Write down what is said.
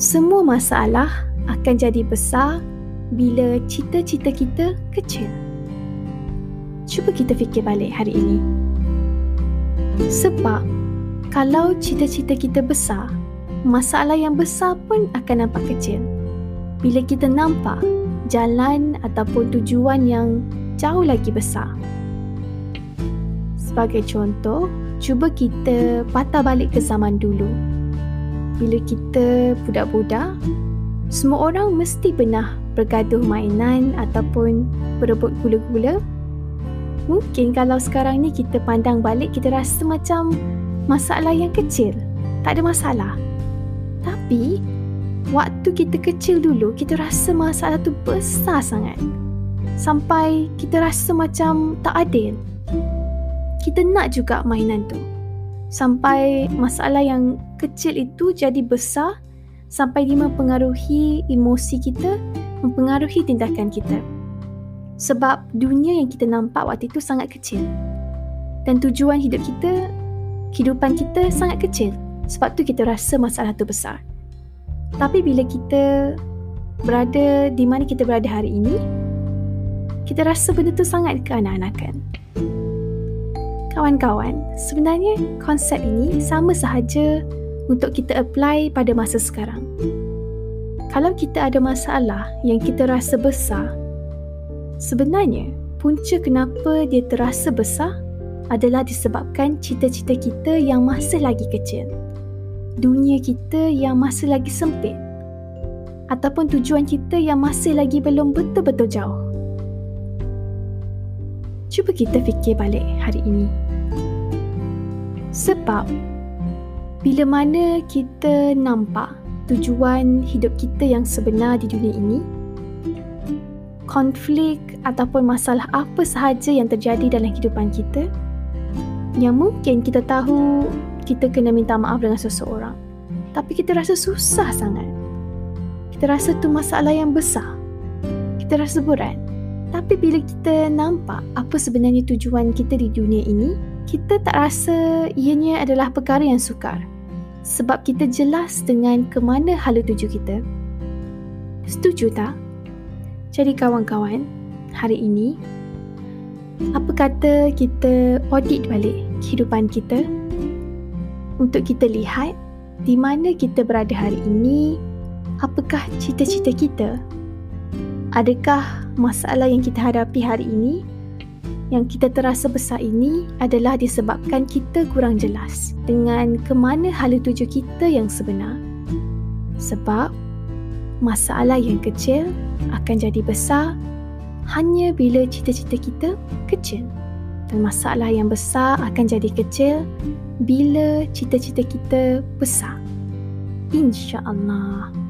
semua masalah akan jadi besar bila cita-cita kita kecil. Cuba kita fikir balik hari ini. Sebab kalau cita-cita kita besar, masalah yang besar pun akan nampak kecil. Bila kita nampak jalan ataupun tujuan yang jauh lagi besar. Sebagai contoh, cuba kita patah balik ke zaman dulu. Bila kita budak-budak, semua orang mesti pernah bergaduh mainan ataupun berebut gula-gula. Mungkin kalau sekarang ni kita pandang balik, kita rasa macam masalah yang kecil. Tak ada masalah. Tapi, waktu kita kecil dulu, kita rasa masalah tu besar sangat. Sampai kita rasa macam tak adil. Kita nak juga mainan tu. Sampai masalah yang kecil itu jadi besar sampai dia mempengaruhi emosi kita, mempengaruhi tindakan kita. Sebab dunia yang kita nampak waktu itu sangat kecil. Dan tujuan hidup kita, kehidupan kita sangat kecil. Sebab tu kita rasa masalah tu besar. Tapi bila kita berada di mana kita berada hari ini, kita rasa benda tu sangat keanak-anakan. Kawan-kawan, sebenarnya konsep ini sama sahaja untuk kita apply pada masa sekarang. Kalau kita ada masalah yang kita rasa besar, sebenarnya punca kenapa dia terasa besar adalah disebabkan cita-cita kita yang masih lagi kecil dunia kita yang masih lagi sempit ataupun tujuan kita yang masih lagi belum betul-betul jauh. Cuba kita fikir balik hari ini. Sebab bila mana kita nampak tujuan hidup kita yang sebenar di dunia ini, konflik ataupun masalah apa sahaja yang terjadi dalam kehidupan kita, yang mungkin kita tahu kita kena minta maaf dengan seseorang. Tapi kita rasa susah sangat. Kita rasa tu masalah yang besar. Kita rasa berat. Tapi bila kita nampak apa sebenarnya tujuan kita di dunia ini, kita tak rasa ianya adalah perkara yang sukar. Sebab kita jelas dengan ke mana hala tuju kita. Setuju tak? Jadi kawan-kawan, hari ini, apa kata kita audit balik kehidupan kita untuk kita lihat di mana kita berada hari ini, apakah cita-cita kita? Adakah masalah yang kita hadapi hari ini yang kita terasa besar ini adalah disebabkan kita kurang jelas dengan ke mana hala tuju kita yang sebenar? Sebab masalah yang kecil akan jadi besar hanya bila cita-cita kita kecil dan masalah yang besar akan jadi kecil bila cita-cita kita besar. InsyaAllah.